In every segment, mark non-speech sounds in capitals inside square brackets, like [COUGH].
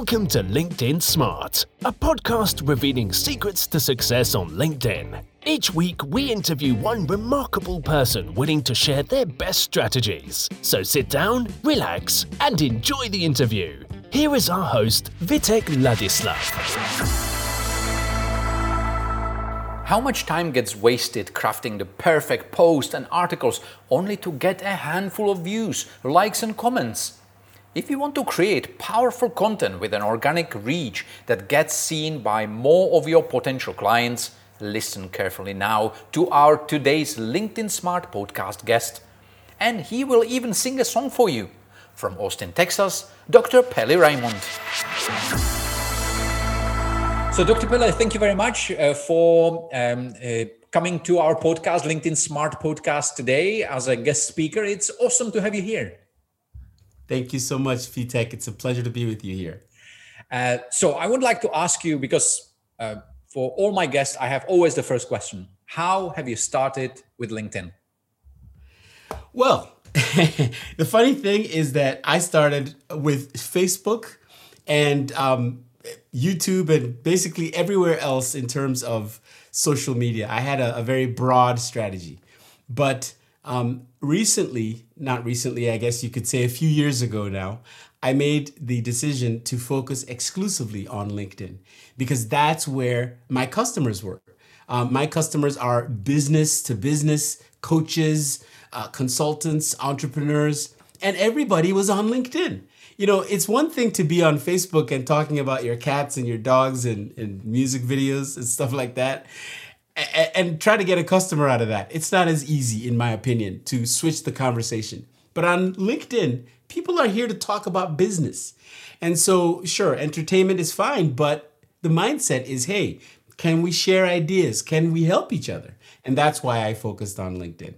Welcome to LinkedIn Smart, a podcast revealing secrets to success on LinkedIn. Each week, we interview one remarkable person willing to share their best strategies. So sit down, relax, and enjoy the interview. Here is our host, Vitek Ladislav. How much time gets wasted crafting the perfect post and articles only to get a handful of views, likes, and comments? If you want to create powerful content with an organic reach that gets seen by more of your potential clients, listen carefully now to our today's LinkedIn Smart podcast guest. And he will even sing a song for you. From Austin, Texas, Dr. Pelle Raymond. So, Dr. Pelle, thank you very much uh, for um, uh, coming to our podcast, LinkedIn Smart Podcast, today as a guest speaker. It's awesome to have you here. Thank you so much, Vitek. It's a pleasure to be with you here. Uh, so I would like to ask you because uh, for all my guests, I have always the first question: How have you started with LinkedIn? Well, [LAUGHS] the funny thing is that I started with Facebook and um, YouTube and basically everywhere else in terms of social media. I had a, a very broad strategy, but um, recently, not recently, I guess you could say a few years ago now, I made the decision to focus exclusively on LinkedIn because that's where my customers were. Um, my customers are business to business coaches, uh, consultants, entrepreneurs, and everybody was on LinkedIn. You know, it's one thing to be on Facebook and talking about your cats and your dogs and, and music videos and stuff like that and try to get a customer out of that. It's not as easy, in my opinion, to switch the conversation. But on LinkedIn, people are here to talk about business. And so, sure, entertainment is fine, but the mindset is hey, can we share ideas? Can we help each other? And that's why I focused on LinkedIn.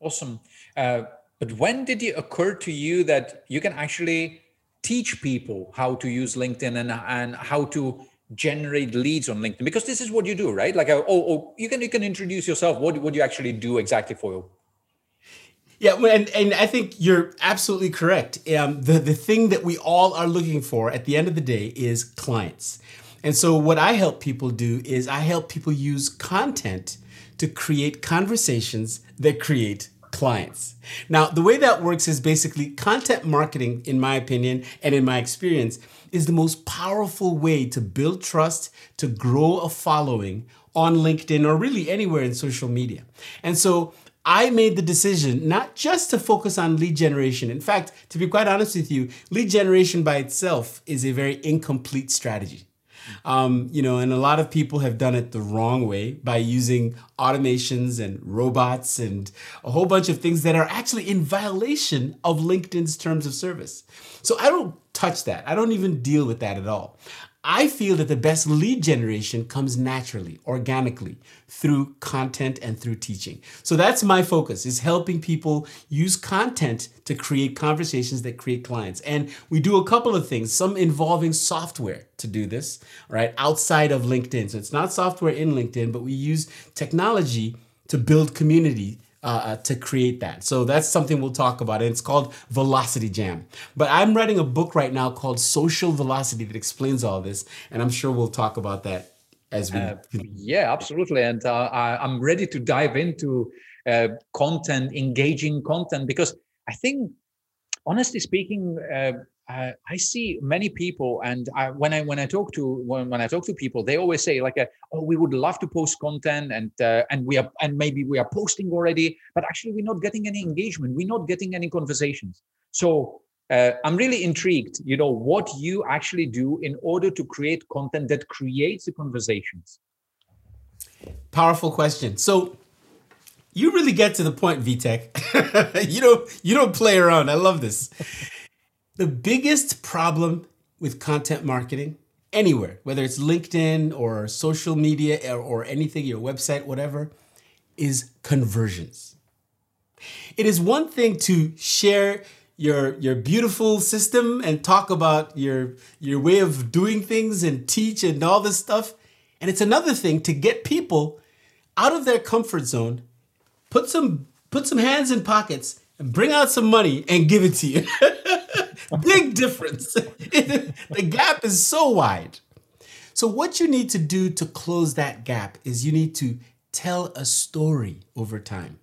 Awesome. Uh, but when did it occur to you that you can actually teach people how to use LinkedIn and, and how to generate leads on LinkedIn? Because this is what you do, right? Like, oh, oh you can you can introduce yourself. What what you actually do exactly for you? Yeah, and, and I think you're absolutely correct. Um, the, the thing that we all are looking for at the end of the day is clients. And so, what I help people do is I help people use content to create conversations that create clients. Now, the way that works is basically content marketing, in my opinion and in my experience, is the most powerful way to build trust, to grow a following on LinkedIn or really anywhere in social media. And so I made the decision not just to focus on lead generation. In fact, to be quite honest with you, lead generation by itself is a very incomplete strategy. Um, you know, and a lot of people have done it the wrong way by using automations and robots and a whole bunch of things that are actually in violation of LinkedIn's terms of service. So I don't touch that. I don't even deal with that at all. I feel that the best lead generation comes naturally, organically, through content and through teaching. So that's my focus is helping people use content to create conversations that create clients. And we do a couple of things, some involving software to do this, right? Outside of LinkedIn. So it's not software in LinkedIn, but we use technology to build community uh, uh, to create that. So that's something we'll talk about. And it's called Velocity Jam. But I'm writing a book right now called Social Velocity that explains all this. And I'm sure we'll talk about that as we. Uh, yeah, absolutely. And uh, I, am ready to dive into uh, content, engaging content, because I think, honestly speaking, uh, I see many people, and I, when I when I talk to when, when I talk to people, they always say like, uh, "Oh, we would love to post content, and uh, and we are and maybe we are posting already, but actually we're not getting any engagement. We're not getting any conversations." So uh, I'm really intrigued. You know what you actually do in order to create content that creates the conversations. Powerful question. So you really get to the point, Vitek. [LAUGHS] you don't you don't play around. I love this. The biggest problem with content marketing anywhere, whether it's LinkedIn or social media or, or, anything, your website, whatever, is conversions. It is one thing to share your your beautiful system and talk about your your way of doing things and teach and all this stuff. And it's another thing to get people out of their comfort zone, put some put some hands in pockets and bring out some money and give it to you. [LAUGHS] Big difference. [LAUGHS] the gap is so wide. So, what you need to do to close that gap is you need to tell a story over time.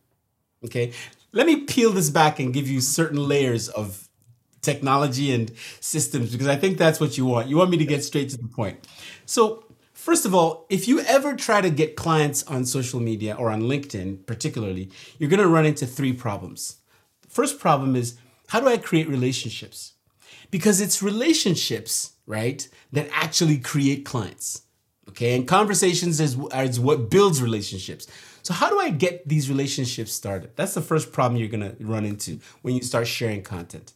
Okay, let me peel this back and give you certain layers of technology and systems because I think that's what you want. You want me to get straight to the point. So, first of all, if you ever try to get clients on social media or on LinkedIn, particularly, you're going to run into three problems. First problem is how do I create relationships? Because it's relationships, right, that actually create clients. Okay, and conversations is, is what builds relationships. So, how do I get these relationships started? That's the first problem you're gonna run into when you start sharing content.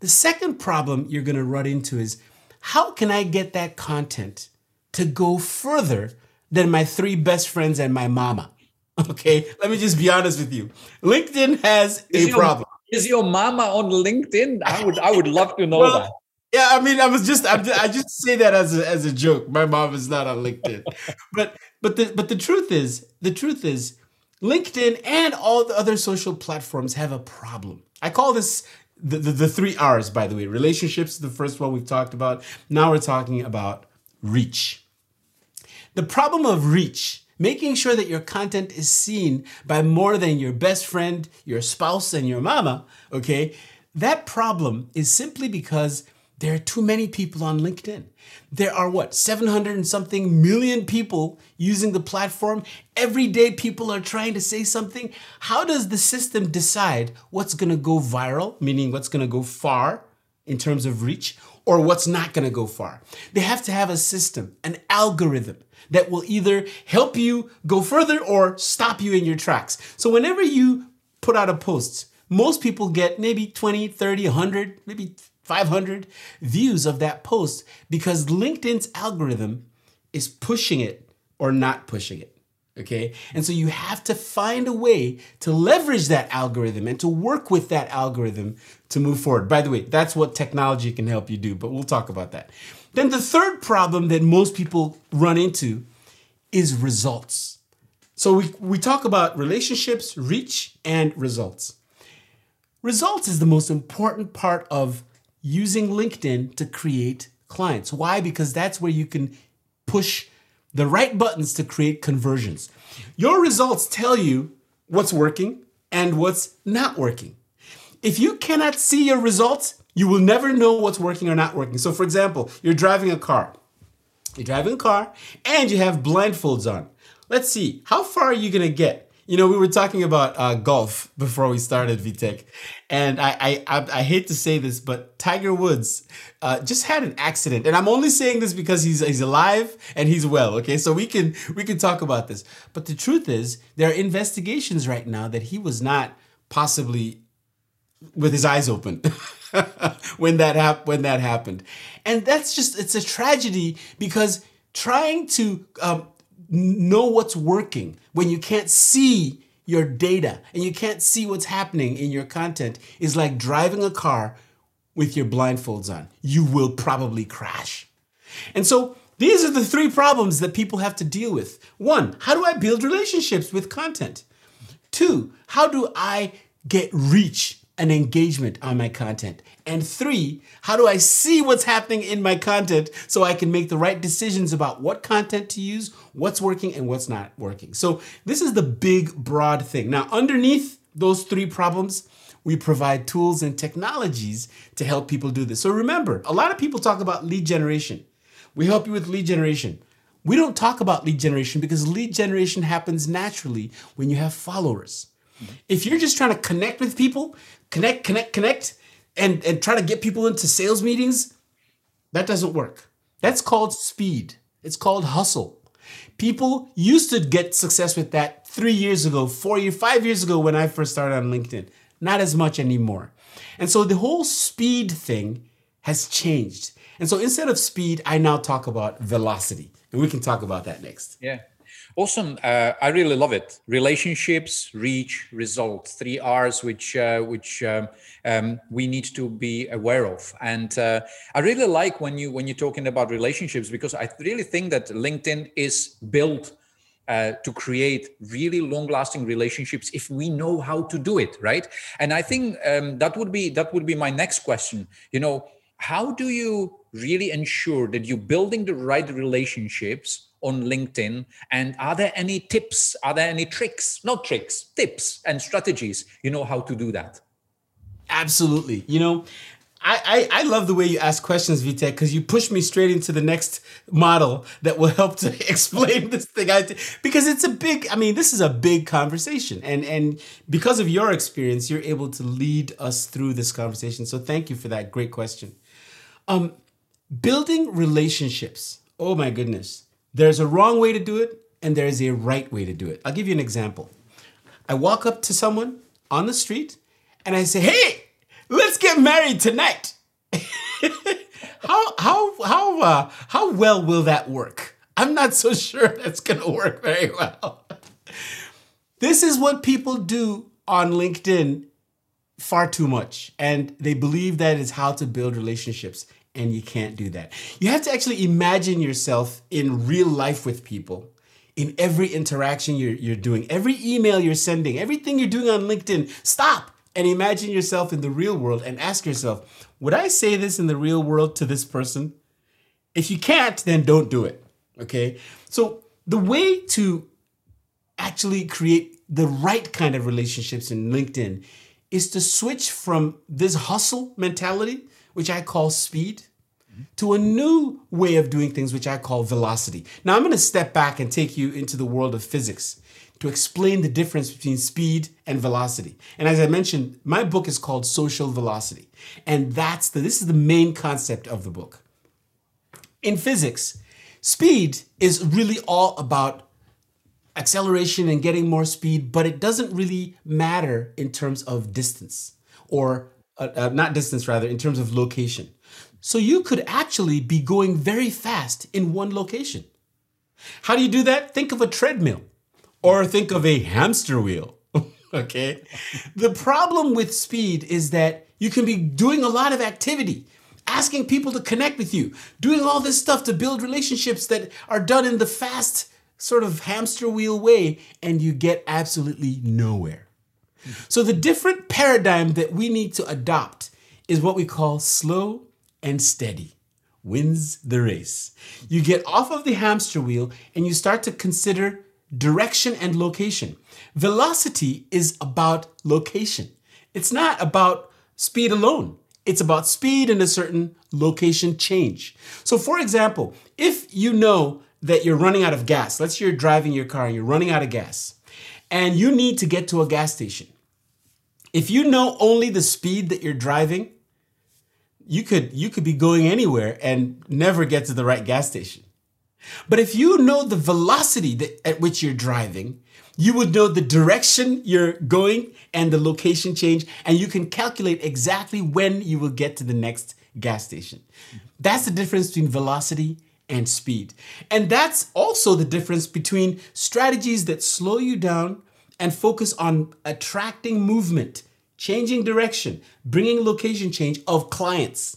The second problem you're gonna run into is how can I get that content to go further than my three best friends and my mama? [LAUGHS] Okay, let me just be honest with you. LinkedIn has a problem. Is your mama on LinkedIn? I would I would love to know well, that. Yeah, I mean, I was just I'm, i just say that as a, as a joke. My mom is not on LinkedIn, but but the but the truth is the truth is LinkedIn and all the other social platforms have a problem. I call this the, the, the three R's, by the way. Relationships, the first one we've talked about. Now we're talking about reach. The problem of reach making sure that your content is seen by more than your best friend, your spouse, and your mama, okay, that problem is simply because there are too many people on LinkedIn. There are what, 700 and something million people using the platform. Every day people are trying to say something. How does the system decide what's gonna go viral, meaning what's gonna go far in terms of reach, or what's not gonna go far? They have to have a system, an algorithm that will either help you go further or stop you in your tracks. So whenever you put out a post, most people get maybe 20, 30, 100, maybe 500 views of that post because LinkedIn's algorithm is pushing it or not pushing it. Okay. And so you have to find a way to leverage that algorithm and to work with that algorithm to move forward. By the way, that's what technology can help you do, but we'll talk about that. Then the third problem that most people run into is results. So we, we talk about relationships, reach, and results. Results is the most important part of using LinkedIn to create clients. Why? Because that's where you can push the right buttons to create conversions. Your results tell you what's working and what's not working. If you cannot see your results, you will never know what's working or not working. So, for example, you're driving a car. You're driving a car and you have blindfolds on. Let's see, how far are you gonna get? You know, we were talking about uh, golf before we started Vitek, and I, I, I, I hate to say this, but Tiger Woods uh, just had an accident, and I'm only saying this because he's he's alive and he's well. Okay, so we can we can talk about this, but the truth is there are investigations right now that he was not possibly with his eyes open. [LAUGHS] when that hap- when that happened, and that's just it's a tragedy because trying to um, know what's working when you can't see your data and you can't see what's happening in your content is like driving a car with your blindfolds on. You will probably crash. And so these are the three problems that people have to deal with. One, how do I build relationships with content? Two, how do I get reach and engagement on my content? And three, how do I see what's happening in my content so I can make the right decisions about what content to use, what's working, and what's not working? So, this is the big, broad thing. Now, underneath those three problems, we provide tools and technologies to help people do this. So, remember, a lot of people talk about lead generation. We help you with lead generation. We don't talk about lead generation because lead generation happens naturally when you have followers. If you're just trying to connect with people, connect, connect, connect, and, and try to get people into sales meetings, that doesn't work. That's called speed. It's called hustle. People used to get success with that three years ago, four years, five years ago when I first started on LinkedIn. Not as much anymore. And so the whole speed thing has changed. And so instead of speed, I now talk about velocity. And we can talk about that next. Yeah. Awesome. Uh, I really love it. Relationships, reach, result. Three R's, which uh, which um, um, we need to be aware of. And uh, I really like when you when you're talking about relationships because I really think that LinkedIn is built uh, to create really long-lasting relationships if we know how to do it, right? And I think um, that would be that would be my next question. You know, how do you really ensure that you're building the right relationships on LinkedIn? And are there any tips? Are there any tricks? Not tricks, tips and strategies. You know how to do that. Absolutely. You know, I, I, I love the way you ask questions, Vitek, because you push me straight into the next model that will help to [LAUGHS] explain this thing. I, because it's a big, I mean, this is a big conversation. And, and because of your experience, you're able to lead us through this conversation. So thank you for that great question. Um, building relationships. Oh my goodness. There's a wrong way to do it, and there's a right way to do it. I'll give you an example. I walk up to someone on the street and I say, hey, let's get married tonight. [LAUGHS] how how how uh, how well will that work? I'm not so [LAUGHS] sure that's to work very well. [LAUGHS] this is what people do on LinkedIn far too much and they believe that is how to build relationships and you can't do that. You have to actually imagine yourself in real life with people in every interaction you're, you're doing, every email you're sending, everything you're doing on LinkedIn. Stop and imagine yourself in the real world and ask yourself, would I say this in the real world to this person? If you can't, then don't do it. Okay. So the way to actually create the right kind of relationships in LinkedIn is to switch from this hustle mentality, which I call speed, to a new way of doing things, which I call velocity. Now, I'm going to step back and take you into the world of physics to explain the difference between speed and velocity. And as I mentioned, my book is called Social Velocity. And that's the this is the main concept of the book. In physics, speed is really all about acceleration and getting more speed, but it doesn't really matter in terms of distance or uh, uh, not distance rather in terms of location. So you could actually be going very fast in one location. How do you do that? Think of a treadmill. Or think of a hamster wheel. [LAUGHS] okay. The problem with speed is that you can be doing a lot of activity, asking people to connect with you, doing all this stuff to build relationships that are done in the fast, sort of hamster wheel way, and you get absolutely nowhere. So, the different paradigm that we need to adopt is what we call slow and steady wins the race. You get off of the hamster wheel and you start to consider direction and location. Velocity is about location. It's not about speed alone. It's about speed and a certain location change. So, for example, if you know that you're running out of gas, let's say you're driving your car and you're running out of gas, and you need to get to a gas station. If you know only the speed that you're driving, you could you could be going anywhere and never get to the right gas station. But if you know the velocity that, at which you're driving, you would know the direction you're going and the location change, and you can calculate exactly when you will get to the next gas station. That's the difference between velocity and speed. And that's also the difference between strategies that slow you down and focus on attracting movement, changing direction, bringing location change of clients.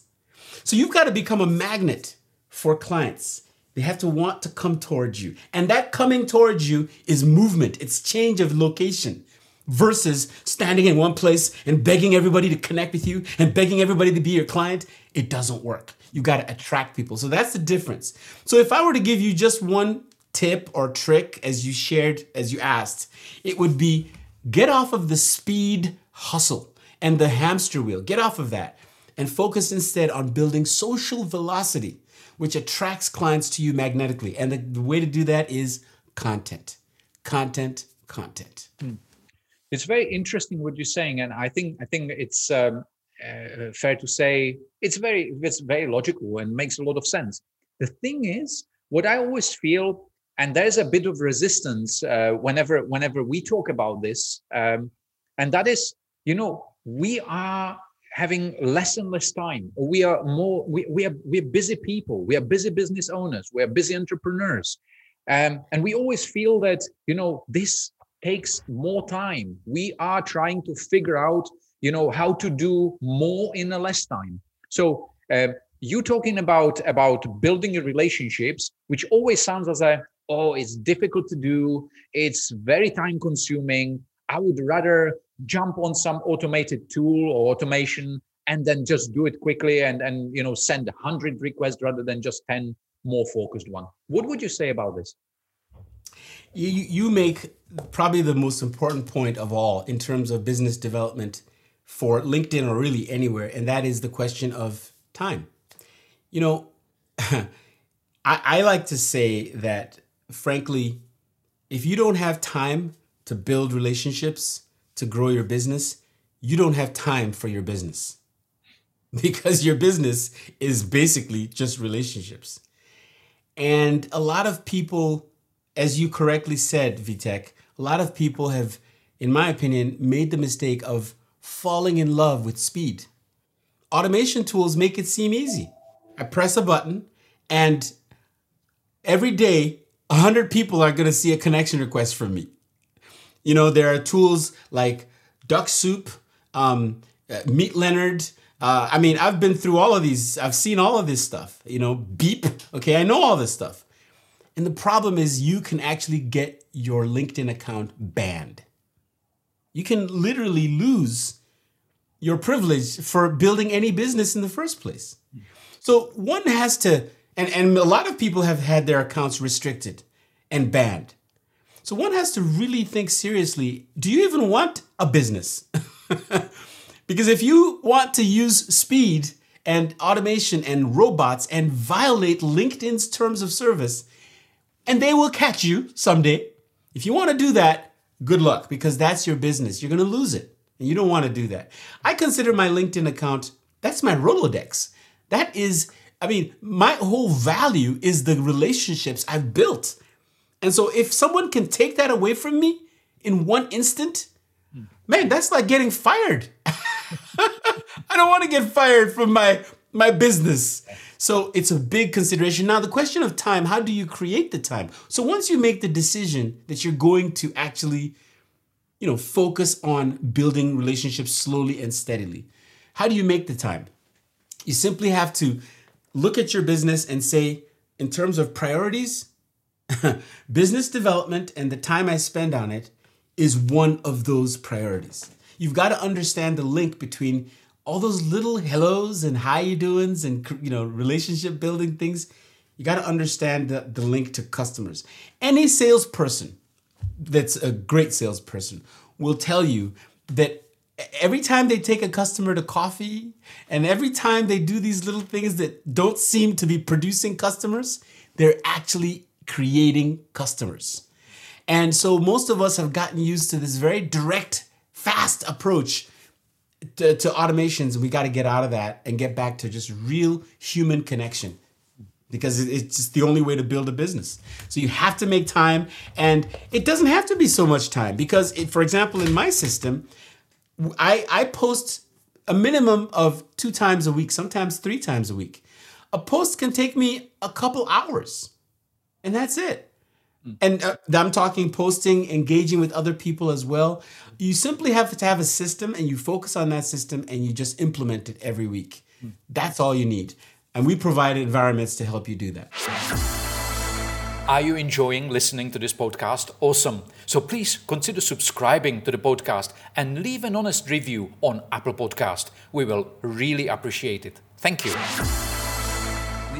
So you've got to become a magnet for clients. They have to want to come towards you. And that coming towards you is movement, it's change of location versus standing in one place and begging everybody to connect with you and begging everybody to be your client. It doesn't work. You got to attract people. So that's the difference. So if I were to give you just one tip or trick as you shared, as you asked, it would be get off of the speed hustle and the hamster wheel. Get off of that and focus instead on building social velocity which attracts clients to you magnetically. And the, the way to do that is content, content, content. Hmm. It's very interesting what you're saying, and I think I think it's um, uh, fair to say it's very it's very logical and makes a lot of sense. The thing is, what I always feel, and there's a bit of resistance uh, whenever whenever we talk about this, um, and that is, you know, we are having less and less time. We are more we, we are we're busy people. We are busy business owners. We are busy entrepreneurs. Um, and we always feel that you know this takes more time. We are trying to figure out you know how to do more in a less time. So uh, you talking about about building your relationships which always sounds as a oh, it's difficult to do, it's very time consuming. I would rather jump on some automated tool or automation and then just do it quickly and and you know send 100 requests rather than just 10 more focused one. What would you say about this? You you make probably the most important point of all in terms of business development for linkedin or really anywhere and that is the question of time. You know [LAUGHS] I, I like to say that frankly if you don't have time to build relationships to grow your business you don't have time for your business [LAUGHS] because your business is basically just relationships. And a lot of people, as you correctly said, Vitek, a lot of people have, in my opinion, made the mistake of falling in love with speed. Automation tools make it seem easy. I press a button, and every day, 100 people are going to see a connection request from me. You know, there are tools like Dux-Soup, um, uh, Meet Leonard, uh, I mean, I've been through all of these. I've seen all of this stuff. You know, beep. Okay, I know all this stuff. And the problem is, you can actually get your LinkedIn account banned. You can literally lose your privilege for building any business in the first place. So one has to, and, and a lot of people have had their accounts restricted and banned. So one has to really think seriously do you even want a business? [LAUGHS] Because if you want to use speed and automation and robots and violate LinkedIn's terms of service, and they will catch you someday. If you want to do that, good luck because that's your business. You're going to lose it. And you don't want to do that. I consider my LinkedIn account, that's my Rolodex. That is, I mean, my whole value is the relationships I've built. And so if someone can take that away from me in one instant, man, that's like getting fired. [LAUGHS] I don't want to get fired from my my business. So it's a big consideration. Now, the question of time, how do you create the time? So once you make the decision that you're going to actually, you know, focus on building relationships slowly and steadily, how do you make the time? You simply have to look at your business and say, in terms of priorities, [LAUGHS] business development and the time I spend on it is one of those priorities. You've got to understand the link between all those little hellos and how you doings and you know relationship building things. You got to understand the, the link to customers. Any salesperson that's a great salesperson will tell you that every time they take a customer to coffee and every time they do these little things that don't seem to be producing customers, they're actually creating customers. And so most of us have gotten used to this very direct fast approach to, to automations. We got to get out of that and get back to just real human connection because it's just the only way to build a business. So you have to make time, and it doesn't have to be so much time because, it, for example, in my system, I I post a minimum of two times a week, sometimes three times a week. A post can take me a couple hours, and that's it. And uh, I'm talking posting, engaging with other people as well. You simply have to have a system and you focus on that system and you just implement it every week. That's all you need. And we provide environments to help you do that. Are you enjoying listening to this podcast? Awesome. So please consider subscribing to the podcast and leave an honest review on Apple Podcast. We will really appreciate it. Thank you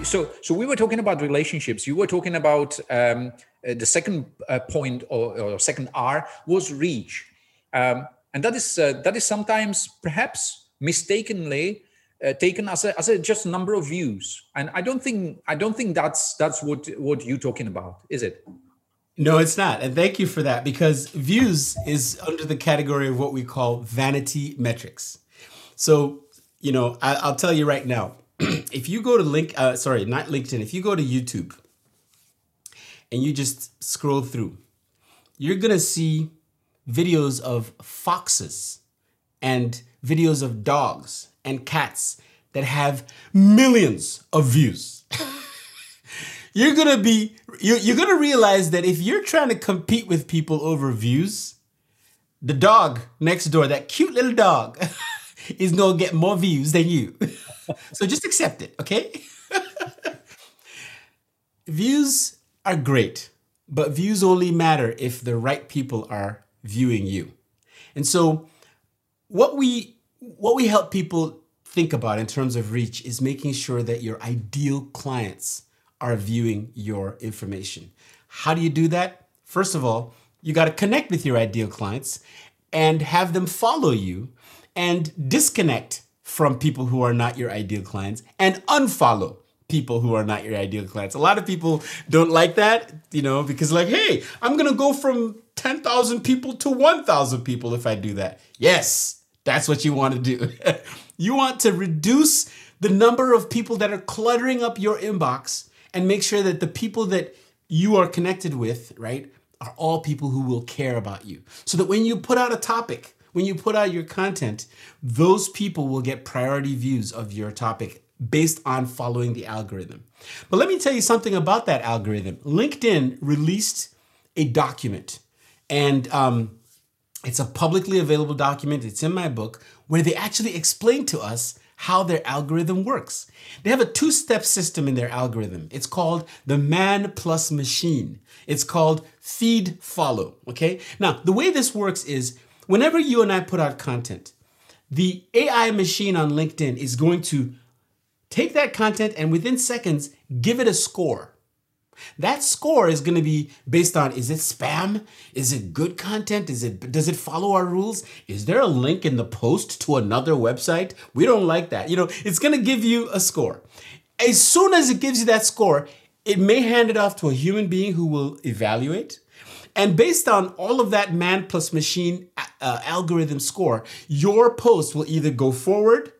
so so we were talking about relationships you were talking about um, uh, the second uh, point or, or, second r was reach um, and that is uh, that is sometimes perhaps mistakenly uh, taken as a as a just number of views. And i don't think i don't think that's that's what what you're talking about is it? No it's not. And thank you for that because views is under the category of what we call vanity metrics. So you know I, i'll tell you right now [CLEARS THROAT] if you go to link, uh, sorry, not LinkedIn, if you go to YouTube and you just scroll through, you're gonna see videos of foxes and videos of dogs and cats that have millions of views. [LAUGHS] you're gonna be you're, you're gonna realize that if you're trying to compete with people over views, the dog next door, that cute little dog, [LAUGHS] is gonna get more views than you. [LAUGHS] so just accept it, okay? Views are great. but views only matter if the right people are viewing you. And so what we what we help people think about in terms of reach is making sure that your ideal clients are viewing your information. How do you do that? First of all, you got to connect with your ideal clients and have them follow you and disconnect from people who are not your ideal clients and unfollow people who are not your ideal clients. A lot of people don't like that, you know, because like, hey, I'm going to go from 10,000 people to 1,000 people if I do that. Yes, that's what you want to do. [LAUGHS] you want to reduce the number of people that are cluttering up your inbox and make sure that the people that you are connected with, right, are all people who will care about you. So that when you put out a topic, when you put out your content, those people will get priority views of your topic based on following the algorithm. But let me tell you something about that algorithm. LinkedIn released a document, and um, it's a publicly available document. It's in my book where they actually explain to us how their algorithm works. They have a two step system in their algorithm. It's called the man plus machine. It's called feed follow. Okay. Now, the way this works is whenever you and I put out content, the AI machine on LinkedIn is going to Take that content and within seconds, give it a score. That score is going to be based on is it spam? Is it good content? Is it does it follow our rules? Is there a link in the post to another website? We don't like that. You know, it's going to give you a score. As soon as it gives you that score, it may hand it off to a human being who will evaluate. And based on all of that man plus machine uh, algorithm score, your post will either go forward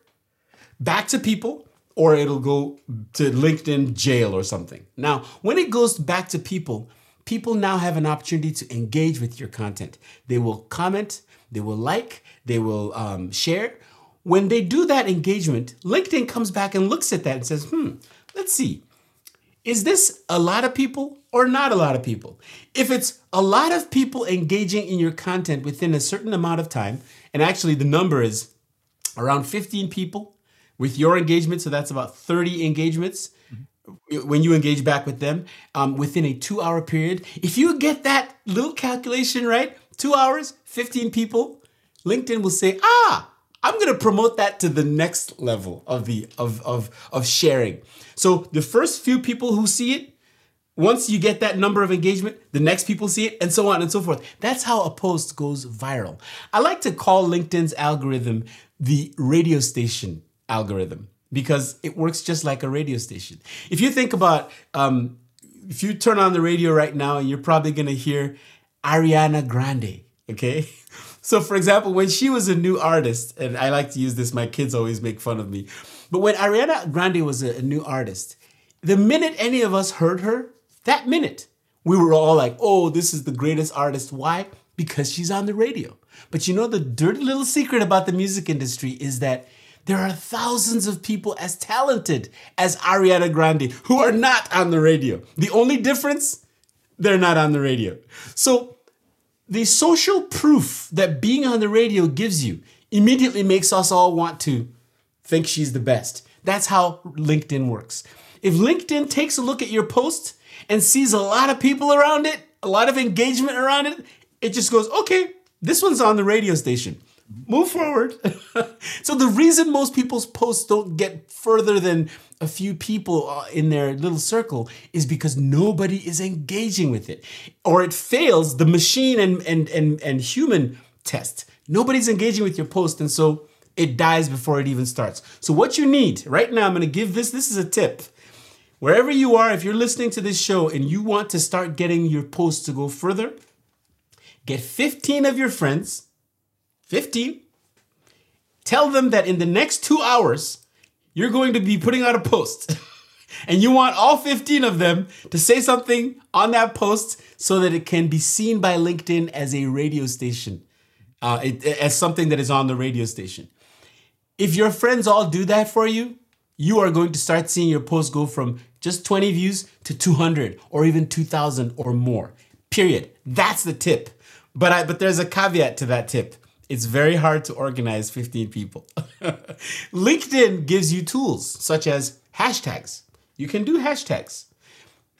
back to people or it'll go to LinkedIn jail or something. Now, when it goes back to people, people now have an opportunity to engage with your content. They will comment, they will like, they will um, share. When they do that engagement, LinkedIn comes back and looks at that and says, hmm, let's see. Is this a lot of people or not a lot of people? If it's a lot of people engaging in your content within a certain amount of time, and actually the number is around 15 people with your engagement. So that's about 30 engagements mm-hmm. when you engage back with them um, within a two hour period. If you get that little calculation right, two hours, 15 people, LinkedIn will say, ah, I'm going to promote that to the next level of the of, of of sharing. So the first few people who see it, once you get that number of engagement, the next people see it, and so on and so forth. That's how a post goes viral. I like to call LinkedIn's algorithm the radio station algorithm because it works just like a radio station. If you think about, um, if you turn on the radio right now, you're probably to hear Ariana Grande, okay? [LAUGHS] So, for example, when she was a new artist, and I like to use this, my kids always make fun of me, but when Ariana Grande was a, a new artist, the minute any of us heard her, that minute, we were all like, oh, this is the greatest artist. Why? Because she's on the radio. But you know, the dirty little secret about the music industry is that there are thousands of people as talented as Ariana Grande who are not on the radio. The only difference, they're not on the radio. So the social proof that being on the radio gives you immediately makes us all want to think she's the best. That's how LinkedIn works. If LinkedIn takes a look at your post and sees a lot of people around it, a lot of engagement around it, it just goes, okay, this one's on the radio station move forward. [LAUGHS] so the reason most people's posts don't get further than a few people uh, in their little circle is because nobody is engaging with it. Or it fails the machine and and and, and human test. Nobody's engaging with your post and so it dies before it even starts. So what you need right now i'm going to give this this is a tip. Wherever you are if you're listening to this show and you want to start getting your posts to go further get 15 of your friends 15. Tell them that in the next two hours, you're going to be putting out a post. [LAUGHS] and you want all 15 of them to say something on that post so that it can be seen by LinkedIn as a radio station, uh, it, as something that is on the radio station. If your friends all do that for you, you are going to start seeing your post go from just 20 views to 200 or even 2000 or more. Period. That's the tip. But I, but there's a caveat to that tip. It's very hard to organize 15 people. [LAUGHS] LinkedIn gives you tools such as hashtags. You can do hashtags.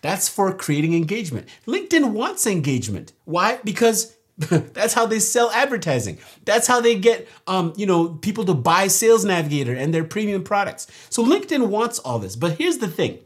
That's for creating engagement. LinkedIn wants engagement. Why? Because [LAUGHS] that's how they sell advertising. That's how they get um, you know, people to buy Sales Navigator and their premium products. So LinkedIn wants all this. But here's the thing.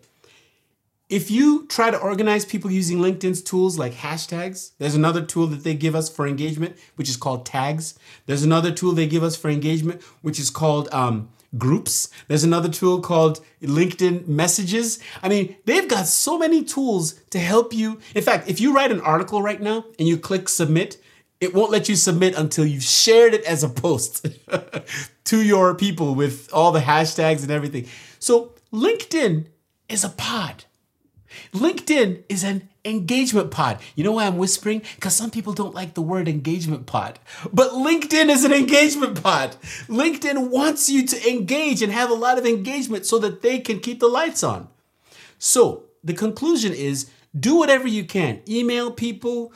If you try to organize people using LinkedIn's tools like hashtags, there's another tool that they give us for engagement, which is called tags. There's another tool they give us for engagement, which is called um, groups. There's another tool called LinkedIn Messages. I mean, they've got so many tools to help you. In fact, if you write an article right now and you click submit, it won't let you submit until you've shared it as a post [LAUGHS] to your people with all the hashtags and everything. So, LinkedIn is a pod. LinkedIn is an engagement pod. You know why I'm whispering? Because some people don't like the word engagement pod. But LinkedIn is an engagement pod. LinkedIn wants you to engage and have a lot of engagement so that they can keep the lights on. So the conclusion is do whatever you can. Email people,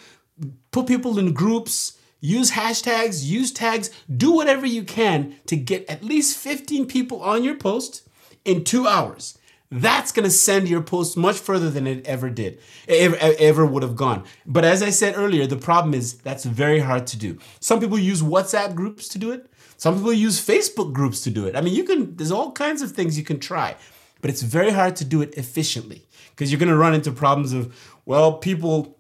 put people in groups, use hashtags, use tags, do whatever you can to get at least 15 people on your post in two hours that's going to send your post much further than it ever did, ever, ever would have gone. But as I said earlier, the problem is that's very hard to do. Some people use WhatsApp groups to do it. Some people use Facebook groups to do it. I mean, you can, there's all kinds of things you can try, but it's very hard to do it efficiently because you're going to run into problems of, well, people,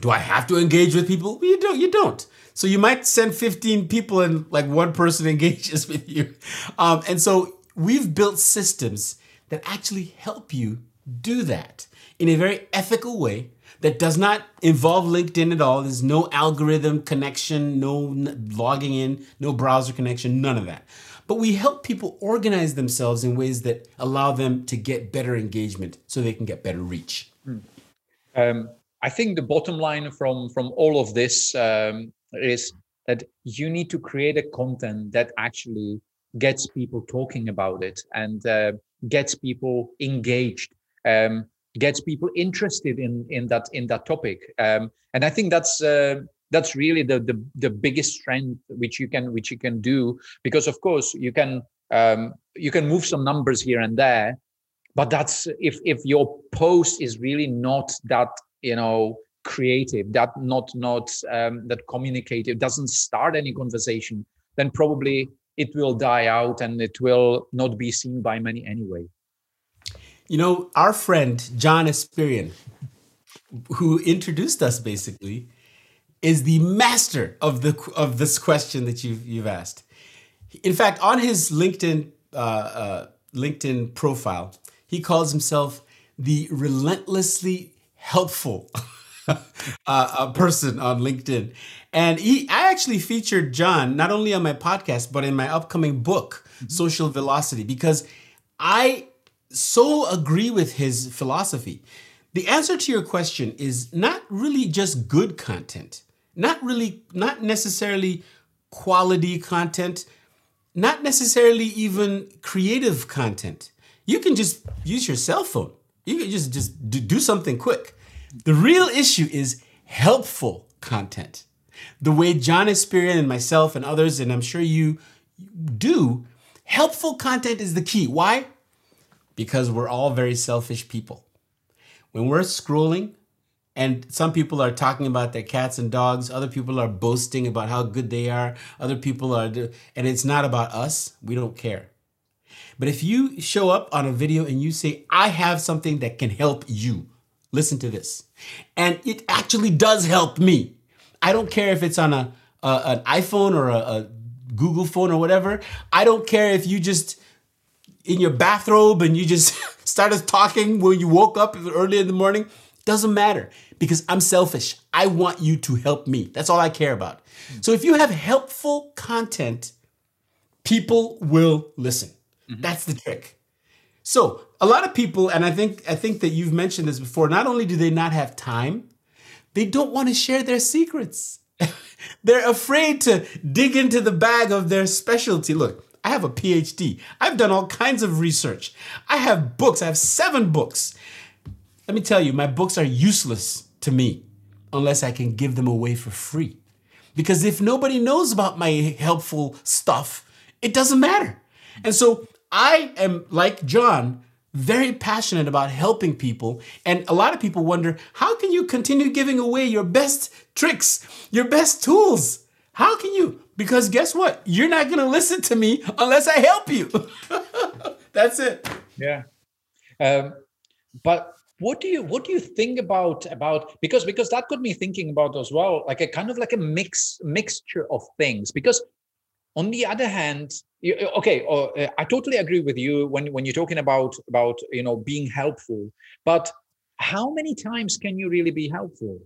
do I have to engage with people? Well, you don't, you don't. So you might send 15 people and like one person [LAUGHS] engages with you. Um, and so we've built systems that actually help you do that in a very ethical way that does not involve LinkedIn at all. There's no algorithm connection, no logging in, no browser connection, none of that. But we help people organize themselves in ways that allow them to get better engagement so they can get better reach. Hmm. Um, I think the bottom line from, from all of this um, is that you need to create a content that actually gets people talking about it and uh, gets people engaged um, gets people interested in in that in that topic. Um, and i think that's uh, that's really the, the the biggest strength which you can which you can do because of course you can um, you can move some numbers here and there but that's if if your post is really not that you know creative that not not um, that communicative doesn't start any conversation then probably it will die out and it will not be seen by many anyway. You know, our friend John Espirian, who introduced us basically, is the master of the of this question that you've you've asked. In fact, on his LinkedIn uh, uh, LinkedIn profile, he calls himself the relentlessly helpful [LAUGHS] [LAUGHS] uh, a person on LinkedIn. And he, I actually featured John not only on my podcast, but in my upcoming book, mm-hmm. Social Velocity, because I so agree with his philosophy. The answer to your question is not really just good content, not really, not necessarily quality content, not necessarily even creative content. You can just use your cell phone. You can just just do something quick. The real issue is helpful content the way John Espirian and myself and others, and I'm sure you do, helpful content is the key. Why? Because we're all very selfish people. When we're scrolling, and some people are talking about their cats and dogs, other people are boasting about how good they are, other people are, and it's not about us, we don't care. But if you show up on a video and you say, I have something that can help you, listen to this. And it actually does help me. I don't care if it's on a, a an iPhone or a, a Google phone or whatever. I don't care if you just in your bathrobe and you just [LAUGHS] started talking when you woke up early in the morning. Doesn't matter because I'm selfish. I want you to help me. That's all I care about. So if you have helpful content, people will listen. Mm-hmm. That's the trick. So a lot of people, and I think I think that you've mentioned this before. Not only do they not have time, they don't want to share their secrets. [LAUGHS] They're afraid to dig into the bag of their specialty. Look, I have a PhD. I've done all kinds of research. I have books. I have seven books. Let me tell you, my books are useless to me unless I can give them away for free. Because if nobody knows about my helpful stuff, it doesn't matter. And so I am like John, very passionate about helping people. And a lot of people wonder how can you continue giving away your best tricks, your best tools? How can you? Because guess what? You're not going to listen to me unless I help you. [LAUGHS] That's it. Yeah. Um, but what do you what do you think about about because because that got me thinking about as well like a kind of like a mix mixture of things because on the other hand you, okay uh, i totally agree with you when when you're talking about about you know being helpful but how many times can you really be helpful?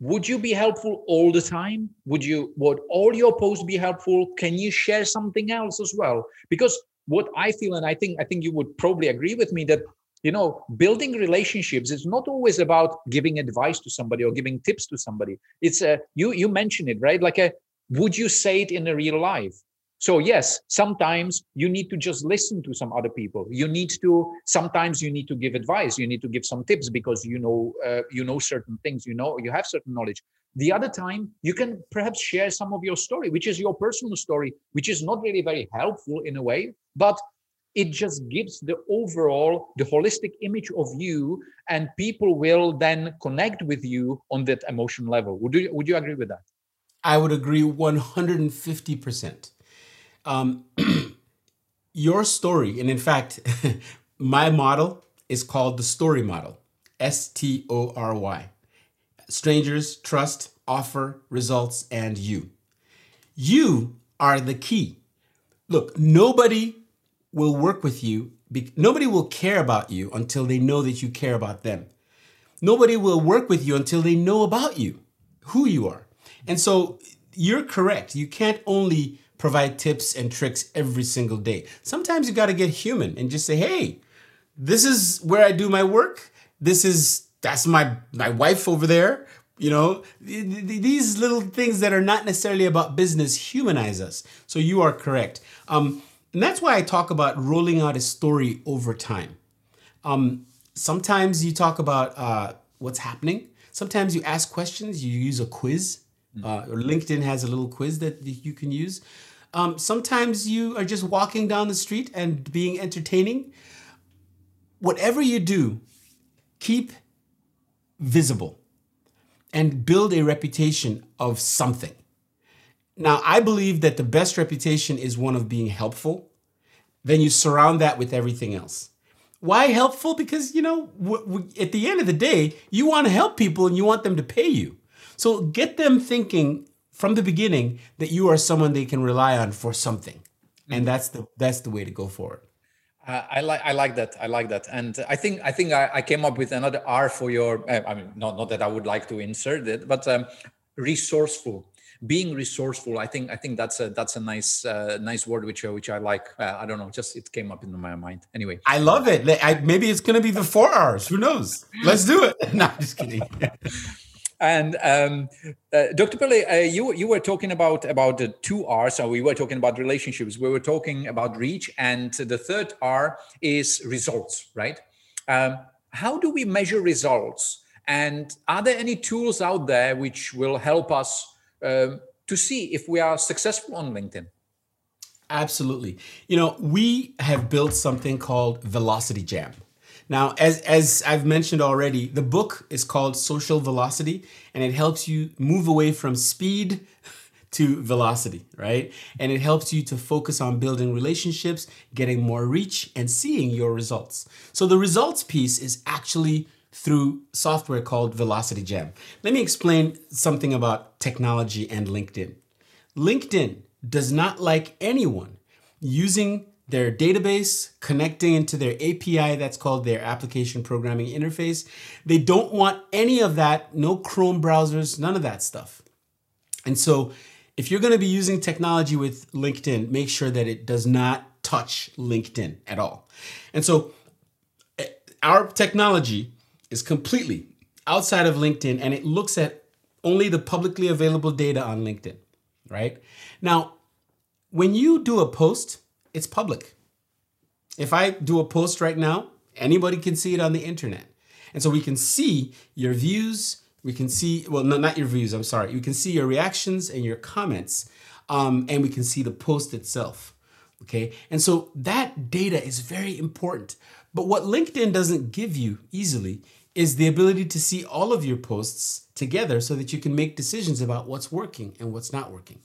Would you be helpful all the time? Would you would all your posts be helpful? Can you share something else as well? Because what i feel and i think i think you would probably agree with me that you know building relationships is not always about giving advice to somebody or giving tips to somebody. It's a you you mentioned it right? Like a would you say it in a real life so yes sometimes you need to just listen to some other people. You need to sometimes you need to give advice. You need to give some tips because you know uh, you know certain things. You know you have certain knowledge. The other time you can perhaps share some of your story which is your personal story which is not really very helpful in a way but it just gives the overall the holistic image of you and people will then connect with you on that emotion level. Would you would you agree with that? I would agree 150% um, [CLEARS THROAT] your story, and in fact, [LAUGHS] my model is called the story model S T O R Y. Strangers, trust, offer, results, and you. You are the key. Look, nobody will work with you, nobody will care about you until they know that you care about them. Nobody will work with you until they know about you, who you are. And so you're correct. You can't only provide tips and tricks every single day. Sometimes you got to get human and just say, "Hey, this is where I do my work. This is that's my my wife over there." You know, these little things that are not necessarily about business humanize us. So you are correct. Um, and that's why I talk about rolling out a story over time. Um, sometimes you talk about uh, what's happening. Sometimes you ask questions. You use a quiz. Uh, LinkedIn has a little quiz that you can use. Um, sometimes you are just walking down the street and being entertaining. Whatever you do, keep visible and build a reputation of something. Now, I believe that the best reputation is one of being helpful. Then you surround that with everything else. Why helpful? Because, you know, w- w- at the end of the day, you want to help people and you want them to pay you. So get them thinking from the beginning that you are someone they can rely on for something, and mm-hmm. that's the that's the way to go forward. Uh, I like I like that I like that, and I think I think I, I came up with another R for your. Uh, I mean, not not that I would like to insert it, but um, resourceful. Being resourceful, I think I think that's a that's a nice uh, nice word which uh, which I like. Uh, I don't know, just it came up in my mind. Anyway, I love it. I, maybe it's gonna be the four R's. Who knows? Let's do it. [LAUGHS] no, just kidding. [LAUGHS] And um, uh, Dr. Pele, uh, you you were talking about about the two R's. So we were talking about relationships. We were talking about reach, and the third R is results, right? Um, how do we measure results? And are there any tools out there which will help us um, to see if we are successful on LinkedIn? Absolutely. You know, we have built something called Velocity Jam. Now, as, as I've mentioned already, the book is called Social Velocity and it helps you move away from speed [LAUGHS] to velocity, right? And it helps you to focus on building relationships, getting more reach, and seeing your results. So the results piece is actually through software called Velocity Jam. Let me explain something about technology and LinkedIn. LinkedIn does not like anyone using their database, connecting into their API that's called their application programming interface. They don't want any of that, no Chrome browsers, none of that stuff. And so, if you're going to be using technology with LinkedIn, make sure that it does not touch LinkedIn at all. And so, eh, our technology is completely outside of LinkedIn and it looks at only the publicly available data on LinkedIn, right? Now, when you do a post, it's public. If I do a post right now, anybody can see it on the internet. And so we can see your views, we can see, well, no, not your views, I'm sorry. You can see your reactions and your comments, um, and we can see the post itself. Okay. And so that data is very important. But what LinkedIn doesn't give you easily is the ability to see all of your posts together so that you can make decisions about what's working and what's not working.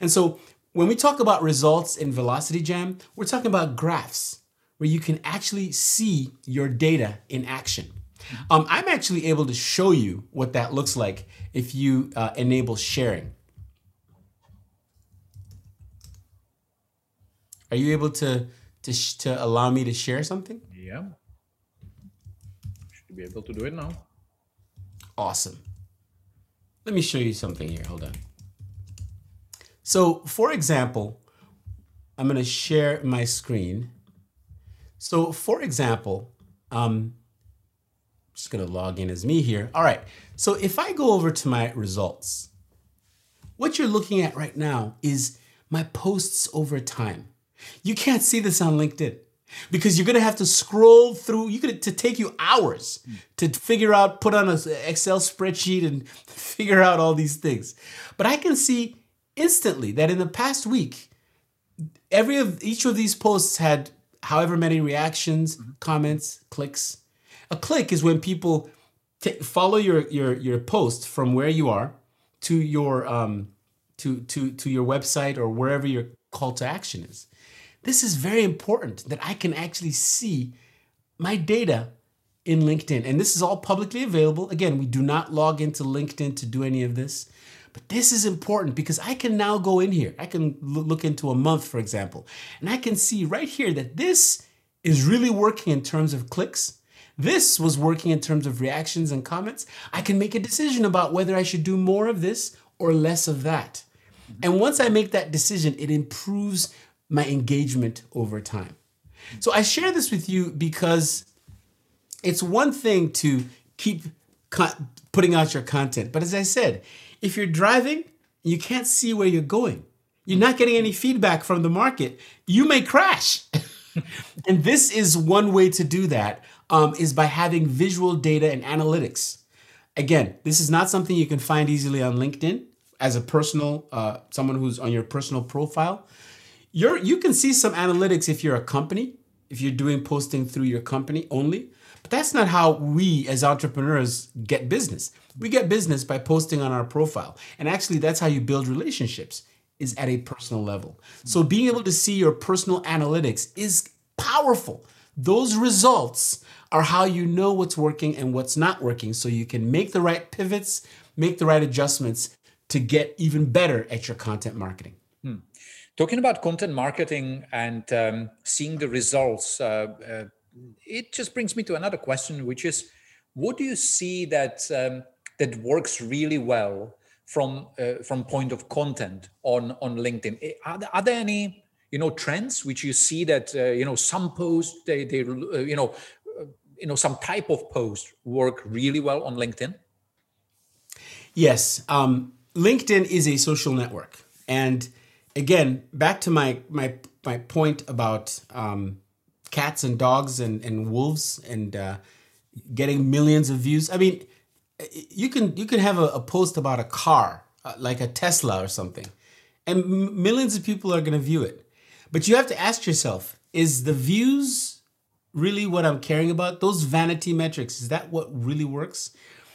And so when we talk about results in Velocity Jam, we're talking about graphs where you can actually see your data in action. Um, I'm actually able to show you what that looks like if you uh, enable sharing. Are you able to, to, to allow me to share something? Yeah. Should be able to do it now. Awesome. Let me show you something here. Hold on. So, for example, I'm going to share my screen. So, for example, um, I'm just going to log in as me here. All right. So, if I go over to my results, what you're looking at right now is my posts over time. You can't see this on LinkedIn because you're going to have to scroll through you could to take you hours to figure out put on an excel spreadsheet and [LAUGHS] figure out all these things but i can see instantly that in the past week every of each of these posts had however many reactions mm-hmm. comments clicks a click is when people t- follow your your your post from where you are to your um to to to your website or wherever your call to action is this is very important that I can actually see my data in LinkedIn. And this is all publicly available. Again, we do not log into LinkedIn to do any of this. But this is important because I can now go in here. I can look into a month, for example, and I can see right here that this is really working in terms of clicks. This was working in terms of reactions and comments. I can make a decision about whether I should do more of this or less of that. And once I make that decision, it improves my engagement over time. So I share this with you because it's one thing to keep putting out your content, but as I said, if you're driving, you can't see where you're going. You're not getting any feedback from the market. You may crash. [LAUGHS] and this is one way to do that um, is by having visual data and analytics. Again, this is not something you can find easily on LinkedIn as a personal, uh, someone who's on your personal profile you're you can see some analytics if you're a company, if you're doing posting through your company only. But that's not how we as entrepreneurs get business. We get business by posting on our profile. And actually that's how you build relationships is at a personal level. So being able to see your personal analytics is powerful. Those results are how you know what's working and what's not working so you can make the right pivots, make the right adjustments to get even better at your content marketing. Hmm. Talking about content marketing and um, seeing the results, uh, uh, it just brings me to another question, which is, what do you see that um, that works really well from uh, from point of content on on LinkedIn? Eh, are there, are there any you know trends which you see that uh, you know some posts they they uh, you know uh, you know some type of post work really well on LinkedIn? Yes, um, LinkedIn is a social network and again, back to my my my point about um, cats and dogs and, and wolves and uh, getting millions of views. I mean, you can you can have a, a post about a car uh, like a Tesla or something, and m- millions of people are going to view it. But you have to ask yourself: Is the views really what I'm caring about? Those vanity metrics is that what really works?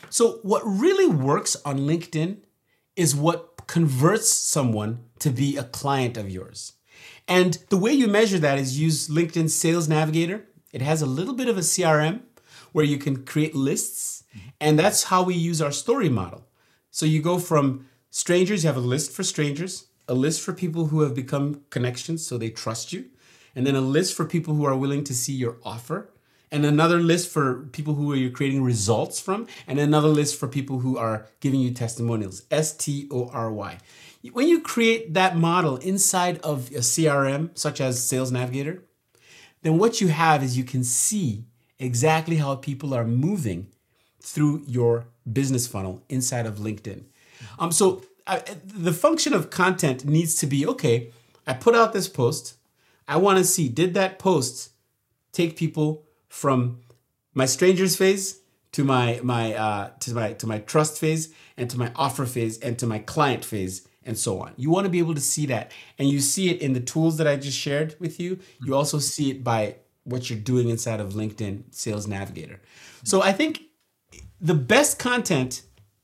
So what really works on LinkedIn is what converts someone to be a client of yours. And the way you measure that is use LinkedIn Sales Navigator. It has a little bit of a CRM where you can create lists. And that's how we use our story model. So you go from strangers, you have a list for strangers, a list for people who have become connections so they trust you, and then a list for people who are willing to see your offer, and another list for people who are you creating results from, and another list for people who are giving you testimonials. S T O R Y. When you create that model inside of a CRM, such as Sales Navigator, then what you have is you can see exactly how people are moving through your business funnel inside of LinkedIn. Um, so uh, the function of content needs to be okay, I put out this post. I want to see did that post take people from my strangers phase to my my uh, to my to my trust phase and to my offer phase and to my client phase and so on. You want to be able to see that and you see it in the tools that I just shared with you. You also see it by what you're doing inside of LinkedIn Sales Navigator. So I think the best content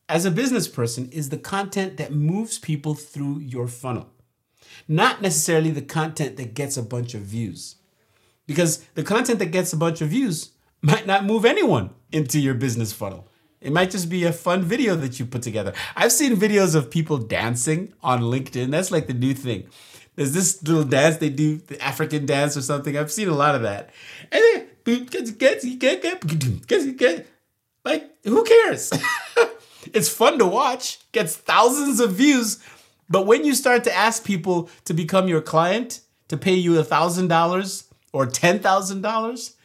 as a business person is the content that moves people through your funnel, not necessarily the content that gets a bunch of views. Because the content that gets a bunch of views might not move anyone into your business funnel. It might just be a fun video that you put together. I've seen videos of people dancing on LinkedIn. That's like the new thing. There's this little dance they do, the African dance or something. I've seen a lot of that. And then, like, who cares? [LAUGHS] it's fun to watch, gets thousands of views. But when you start to ask people to become your client, to pay you a thousand dollars or ten thousand dollars,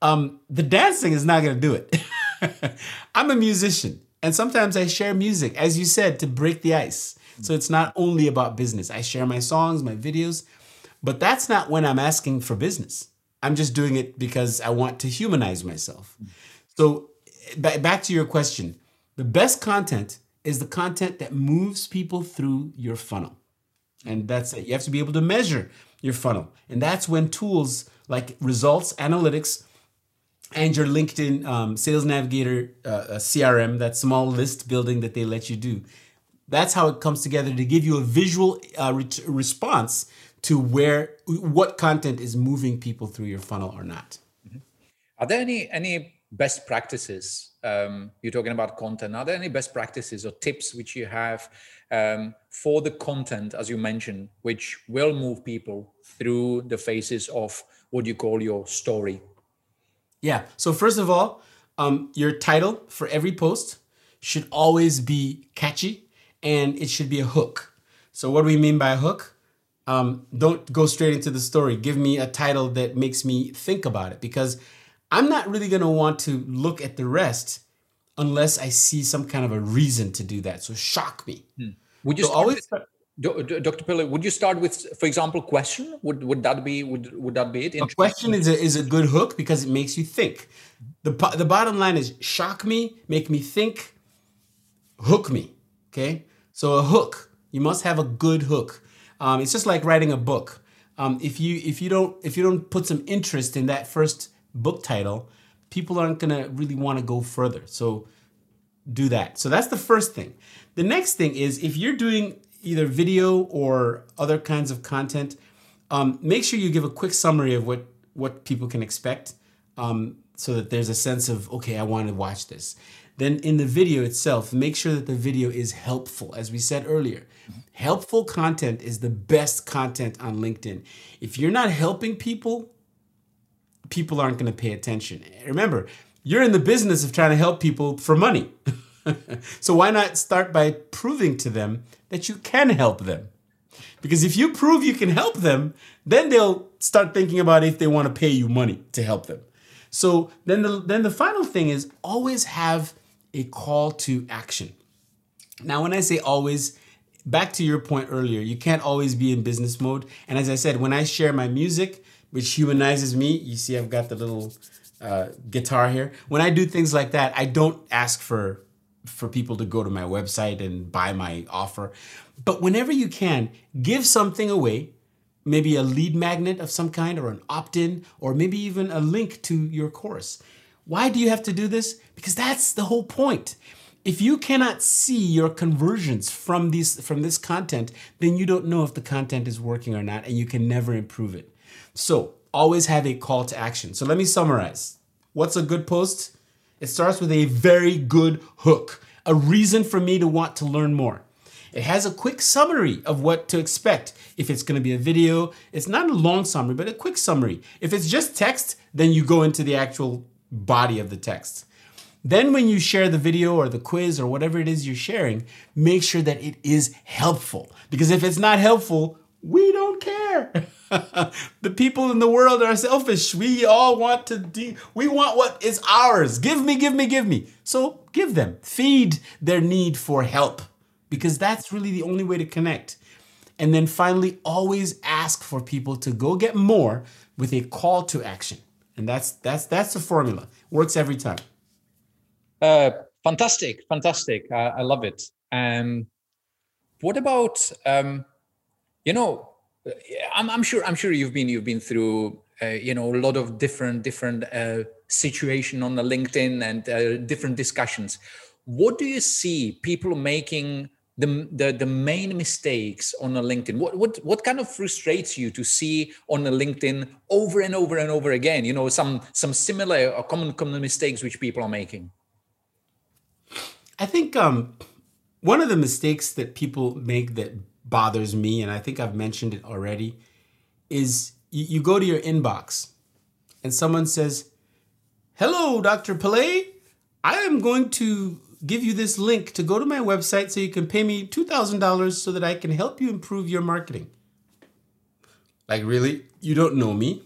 um, the dancing is not gonna do it. [LAUGHS] [LAUGHS] I'm a musician, and sometimes I share music, as you said, to break the ice. So it's not only about business. I share my songs, my videos, but that's not when I'm asking for business. I'm just doing it because I want to humanize myself. So back to your question, the best content is the content that moves people through your funnel. And that's it. You have to be able to measure your funnel. And that's when tools like results analytics and your LinkedIn um, Sales Navigator uh, CRM, that small list building that they let you do, that's how it comes together to give you a visual uh, re- response to where what content is moving people through your funnel or not. Mm-hmm. Are there any any best practices um, you're talking about content are there any best practices or tips which you have um, for the content as you mentioned which will move people through the phases of what you call your story yeah so first of all um, your title for every post should always be catchy and it should be a hook so what do we mean by a hook um, don't go straight into the story give me a title that makes me think about it because I'm not really going to want to look at the rest unless I see some kind of a reason to do that. So shock me. Hmm. Would you so always, with, Dr. Pele, would you start with, for example, question? Would would that be would would that be it? A question is a is a good hook because it makes you think. the The bottom line is shock me, make me think, hook me. Okay, so a hook. You must have a good hook. Um, it's just like writing a book. Um, if you if you don't if you don't put some interest in that first book title, people aren't going to really want to go further. So do that. So that's the first thing. The next thing is if you're doing either video or other kinds of content, um, make sure you give a quick summary of what what people can expect, um, so that there's a sense of okay, I want to watch this. Then in the video itself, make sure that the video is helpful. As we said earlier, helpful content is the best content on LinkedIn. If you're not helping people, people aren't going to pay attention. Remember, you're in the business of trying to help people for money. [LAUGHS] [LAUGHS] so why not start by proving to them that you can help them? Because if you prove you can help them, then they'll start thinking about if they want to pay you money to help them. So then the then the final thing is always have a call to action. Now when I say always, back to your point earlier, you can't always be in business mode. And as I said, when I share my music, which humanizes me. You see, I've got the little uh, guitar here. When I do things like that, I don't ask for for people to go to my website and buy my offer. But whenever you can, give something away, maybe a lead magnet of some kind or an opt-in or maybe even a link to your course. Why do you have to do this? Because that's the whole point. If you cannot see your conversions from these from this content, then you don't know if the content is working or not and you can never improve it. So always have a call to action. So let me summarize. What's a good post? It starts with a very good hook, a reason for me to want to learn more. It has a quick summary of what to expect. If it's to be a video, it's not a long summary, but a quick summary. If it's just text, then you go into the actual body of the text. Then, when you share the video or the quiz or whatever it is you're sharing, make sure that it is helpful. Because if it's not helpful, we don't care. [LAUGHS] the people in the world are selfish. We all want to de- we want what is ours. Give me, give me, give me. So give them. Feed their need for help because that's really the only way to connect. And then finally always ask for people to go get more with a call to action. And that's that's that's the formula. Works every time. Uh, fantastic, fantastic. Uh, I love it. Um, what about um, you know I'm, I'm sure I'm sure you've been you've been through uh, you know a lot of different different uh, situation on the linkedin and uh, different discussions. What do you see people making the, the the main mistakes on a linkedin? What what what kind of frustrates you to see on a linkedin over and over and over again? You know some some similar or common common mistakes which people are making. I think um one of the mistakes that people make that bothers me and i think i've mentioned it already is you, you go to your inbox and someone says hello dr Pele i am going to give you this link to go to my website so you can pay me $2,000 so that I can help you improve your marketing. Like, really? You don't know me.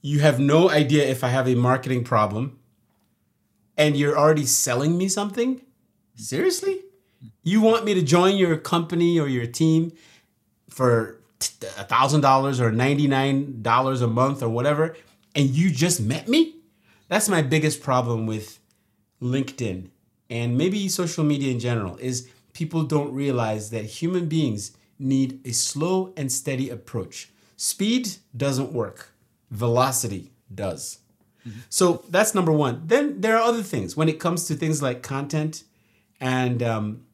You have no idea if I have a marketing problem. And you're already selling me something? Seriously? You want me to join your company or your team for a $1,000 or $99 a month or whatever, and you just met me? That's my biggest problem with LinkedIn and maybe social media in general is people don't realize that human beings need a slow and steady approach. Speed doesn't work, velocity does. Mm-hmm. So that's number one. Then there are other things when it comes to things like content. And um,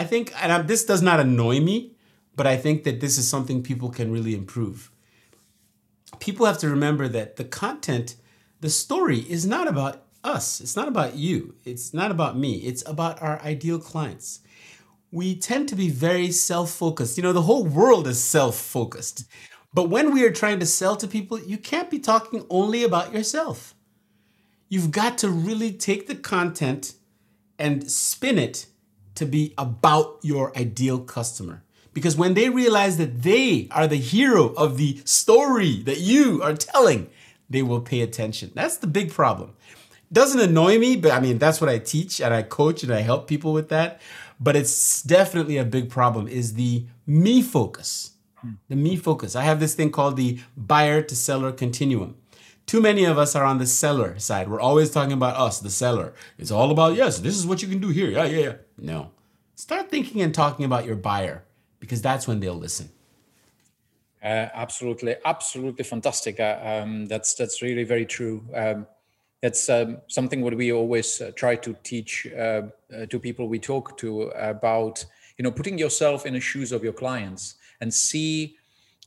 I think, and I, this does not annoy me, but I think that this is something people can really improve. People have to remember that the content, the story is not about us. It's not about you. It's not about me. It's about our ideal clients. We tend to be very self focused. You know, the whole world is self focused. But when we are trying to sell to people, you can't be talking only about yourself. You've got to really take the content and spin it to be about your ideal customer. Because when they realize that they are the hero of the story that you are telling, they will pay attention. That's the big problem doesn't annoy me, but I mean, that's what I teach and I coach and I help people with that. But it's definitely a big problem is the me focus. The me focus. I have this thing called the buyer to seller continuum. Too many of us are on the seller side. We're always talking about us, the seller. It's all about, yes, this is what you can do here. Yeah, yeah, yeah. No. Start thinking and talking about your buyer because that's when they'll listen. Uh, absolutely, absolutely fantastic. Uh, um, that's that's really very true. Um, that's um, something what we always uh, try to teach uh, uh, to people we talk to about you know putting yourself in the shoes of your clients and see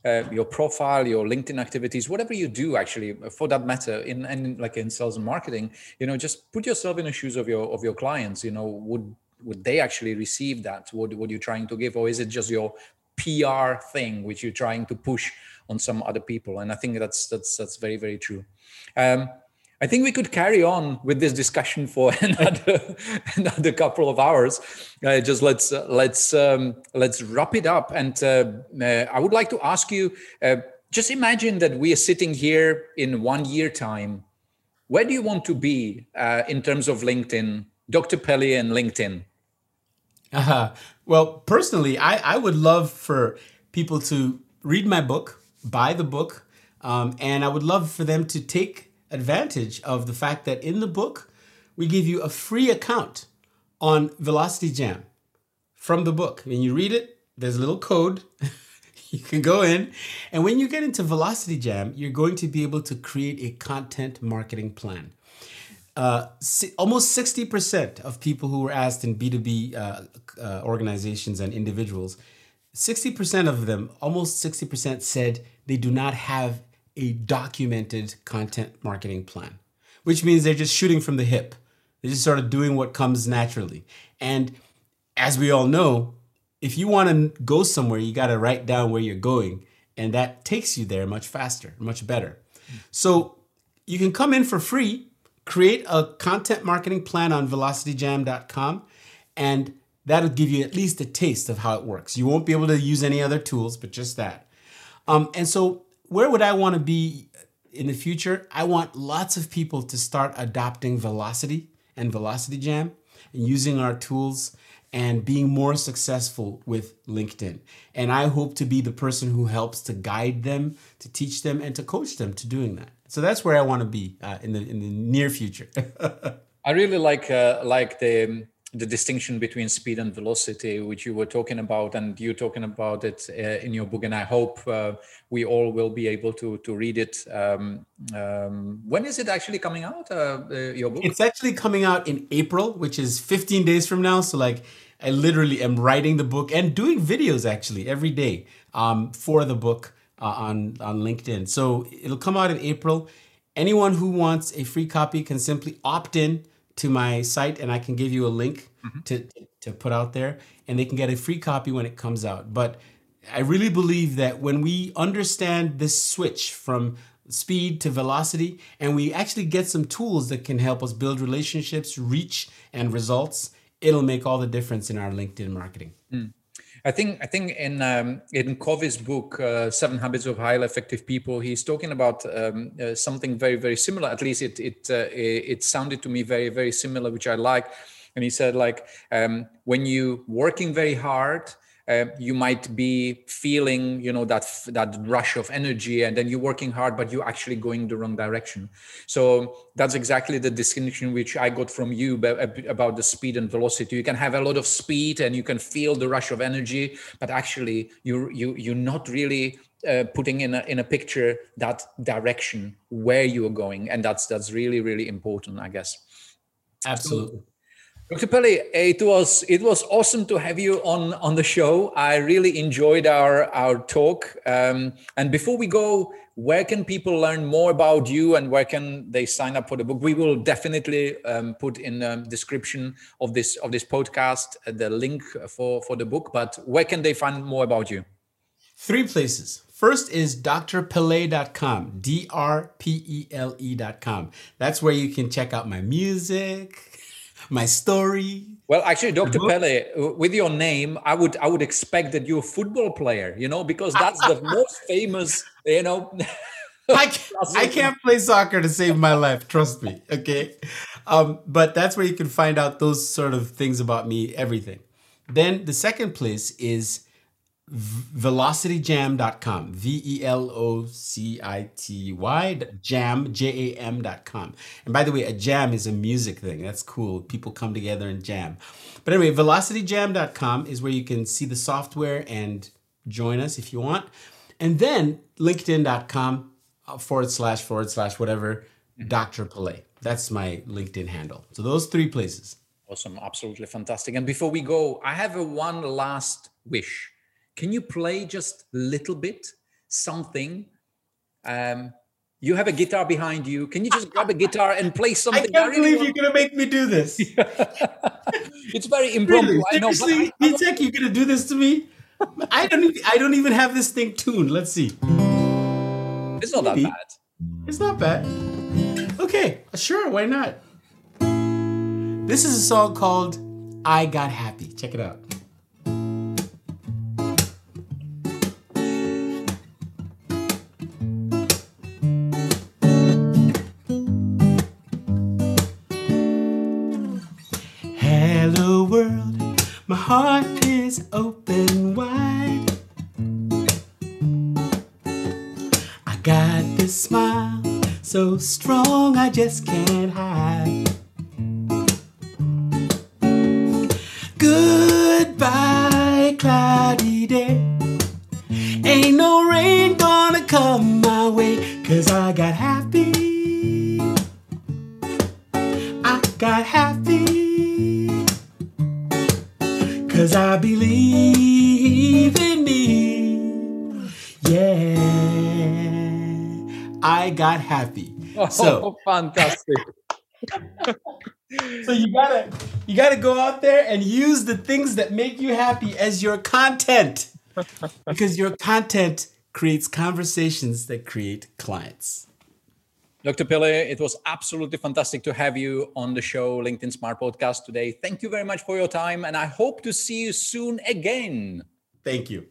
uh, your profile your linkedin activities whatever you do actually for that matter in and like in sales and marketing you know just put yourself in the shoes of your of your clients you know would would they actually receive that what, what you're trying to give or is it just your pr thing which you're trying to push on some other people and i think that's that's that's very very true um, I think we could carry on with this discussion for [LAUGHS] another another couple of hours. Uh, just let's uh, let's um, let's wrap it up. And uh, uh I would like to ask you: uh, just imagine that we are sitting here in one year time. Where do you want to be uh, in terms of LinkedIn, Dr. Pele and LinkedIn? Uh, [LAUGHS] well, personally, I, I would love for people to read my book, buy the book, um, and I would love for them to take advantage of the fact that in the book, we give you a free account on Velocity Jam from the book. When you read it, there's a little code. [LAUGHS] you can go in, and when you get into Velocity Jam, you're going to be able to create a content marketing plan. Uh, almost 60% of people who were asked in B2B uh, uh, organizations and individuals, 60% of them, almost 60% said they do not have a documented content marketing plan, which means they're just shooting from the hip. They're just sort of doing what comes naturally. And as we all know, if you want to go somewhere, you got to write down where you're going, and that takes you there much faster, much better. So you can come in for free, create a content marketing plan on velocityjam.com, and that'll give you at least a taste of how it works. You won't be able to use any other tools, but just that. Um, and so where would I want to be in the future? I want lots of people to start adopting Velocity and Velocity Jam and using our tools and being more successful with LinkedIn. And I hope to be the person who helps to guide them, to teach them, and to coach them to doing that. So that's where I want to be uh, in the in the near future. [LAUGHS] I really like uh, like the the distinction between speed and velocity, which you were talking about, and you're talking about it uh, in your book. And I hope uh, we all will be able to to read it. Um, um, when is it actually coming out? Uh, uh, your book? It's actually coming out in April, which is 15 days from now. So like. I literally am writing the book and doing videos actually every day um, for the book uh, on on LinkedIn. So it'll come out in April. Anyone who wants a free copy can simply opt in to my site, and I can give you a link mm-hmm. to to put out there, and they can get a free copy when it comes out. But I really believe that when we understand this switch from speed to velocity, and we actually get some tools that can help us build relationships, reach, and results, it'll make all the difference in our LinkedIn marketing. Mm. I think I think in um, in Covey's book uh, Seven Habits of Highly Effective People, he's talking about um, uh, something very very similar. At least it it uh, it sounded to me very very similar, which I like. And he said like um, when you working very hard, uh, you might be feeling you know that that rush of energy and then you're working hard but you're actually going the wrong direction. So that's exactly the distinction which i got from you about the speed and velocity. You can have a lot of speed and you can feel the rush of energy but actually you you you're not really uh, putting in a in a picture that direction where you're going. And that's that's really really important i guess. Absolutely. so, Dr. Pele, it was it was awesome to have you on on the show. I really enjoyed our our talk. Um, and before we go, where can people learn more about you, and where can they sign up for the book? We will definitely um, put in the description of this of this podcast uh, the link for for the book. But where can they find more about you? Three places. First is drpele.com, D R P E L E.com. That's where you can check out my music my story. Well, actually, Dr. Pele, with your name, I would I would expect that you're a football player, you know, because that's the [LAUGHS] most famous, you know. I, [LAUGHS] can't, I can't play soccer to save my life. Trust me. Okay. Um, but that's where you can find out those sort of things about me, everything. Then the second place is velocityjam.com v-e-l-o-c-i-t-y jam j-a-m.com and by the way a jam is a music thing. That's cool. People come together and jam. But anyway velocityjam.com is where you can see the software and join us if you want. And then linkedin.com uh, forward slash forward slash whatever mm-hmm. dr Pele. that's my linkedin handle. So those three places. Awesome. Absolutely fantastic. And before we go i have a one last wish can you play just a little bit something? Um, you have a guitar behind you. Can you just grab a guitar and play [LAUGHS] something? I can't I really believe want... you're gonna make me do this. [LAUGHS] it's very impromptu. Really? I know. Seriously, I, you're gonna do this to me? I don't. Even, I don't even have this thing tuned. Let's see. It's not Maybe. that bad. It's not bad. Okay, sure. Why not? This is a song called "I Got Happy." Check it out. Heart is open wide. I got this smile so strong I just can't so [LAUGHS] fantastic. so you gotta you gotta go out there and use the things that make you happy as your content. [LAUGHS] because your content creates conversations that create clients. Dr. Pele, it was absolutely fantastic to have you on the show, LinkedIn Smart Podcast today. Thank you very much for your time, and I hope to see you soon again. Thank you.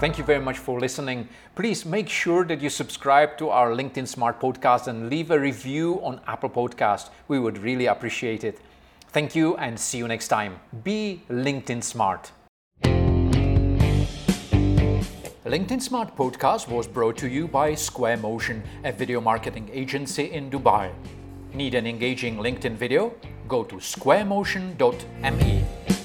Thank you very much for listening. Please make sure that you subscribe to our LinkedIn Smart Podcast and leave a review on Apple Podcast. We would really appreciate it. Thank you and see you next time. Be LinkedIn Smart. LinkedIn Smart Podcast was brought to you by Square Motion, a video marketing agency in Dubai. Need an engaging LinkedIn video? Go to squaremotion.me.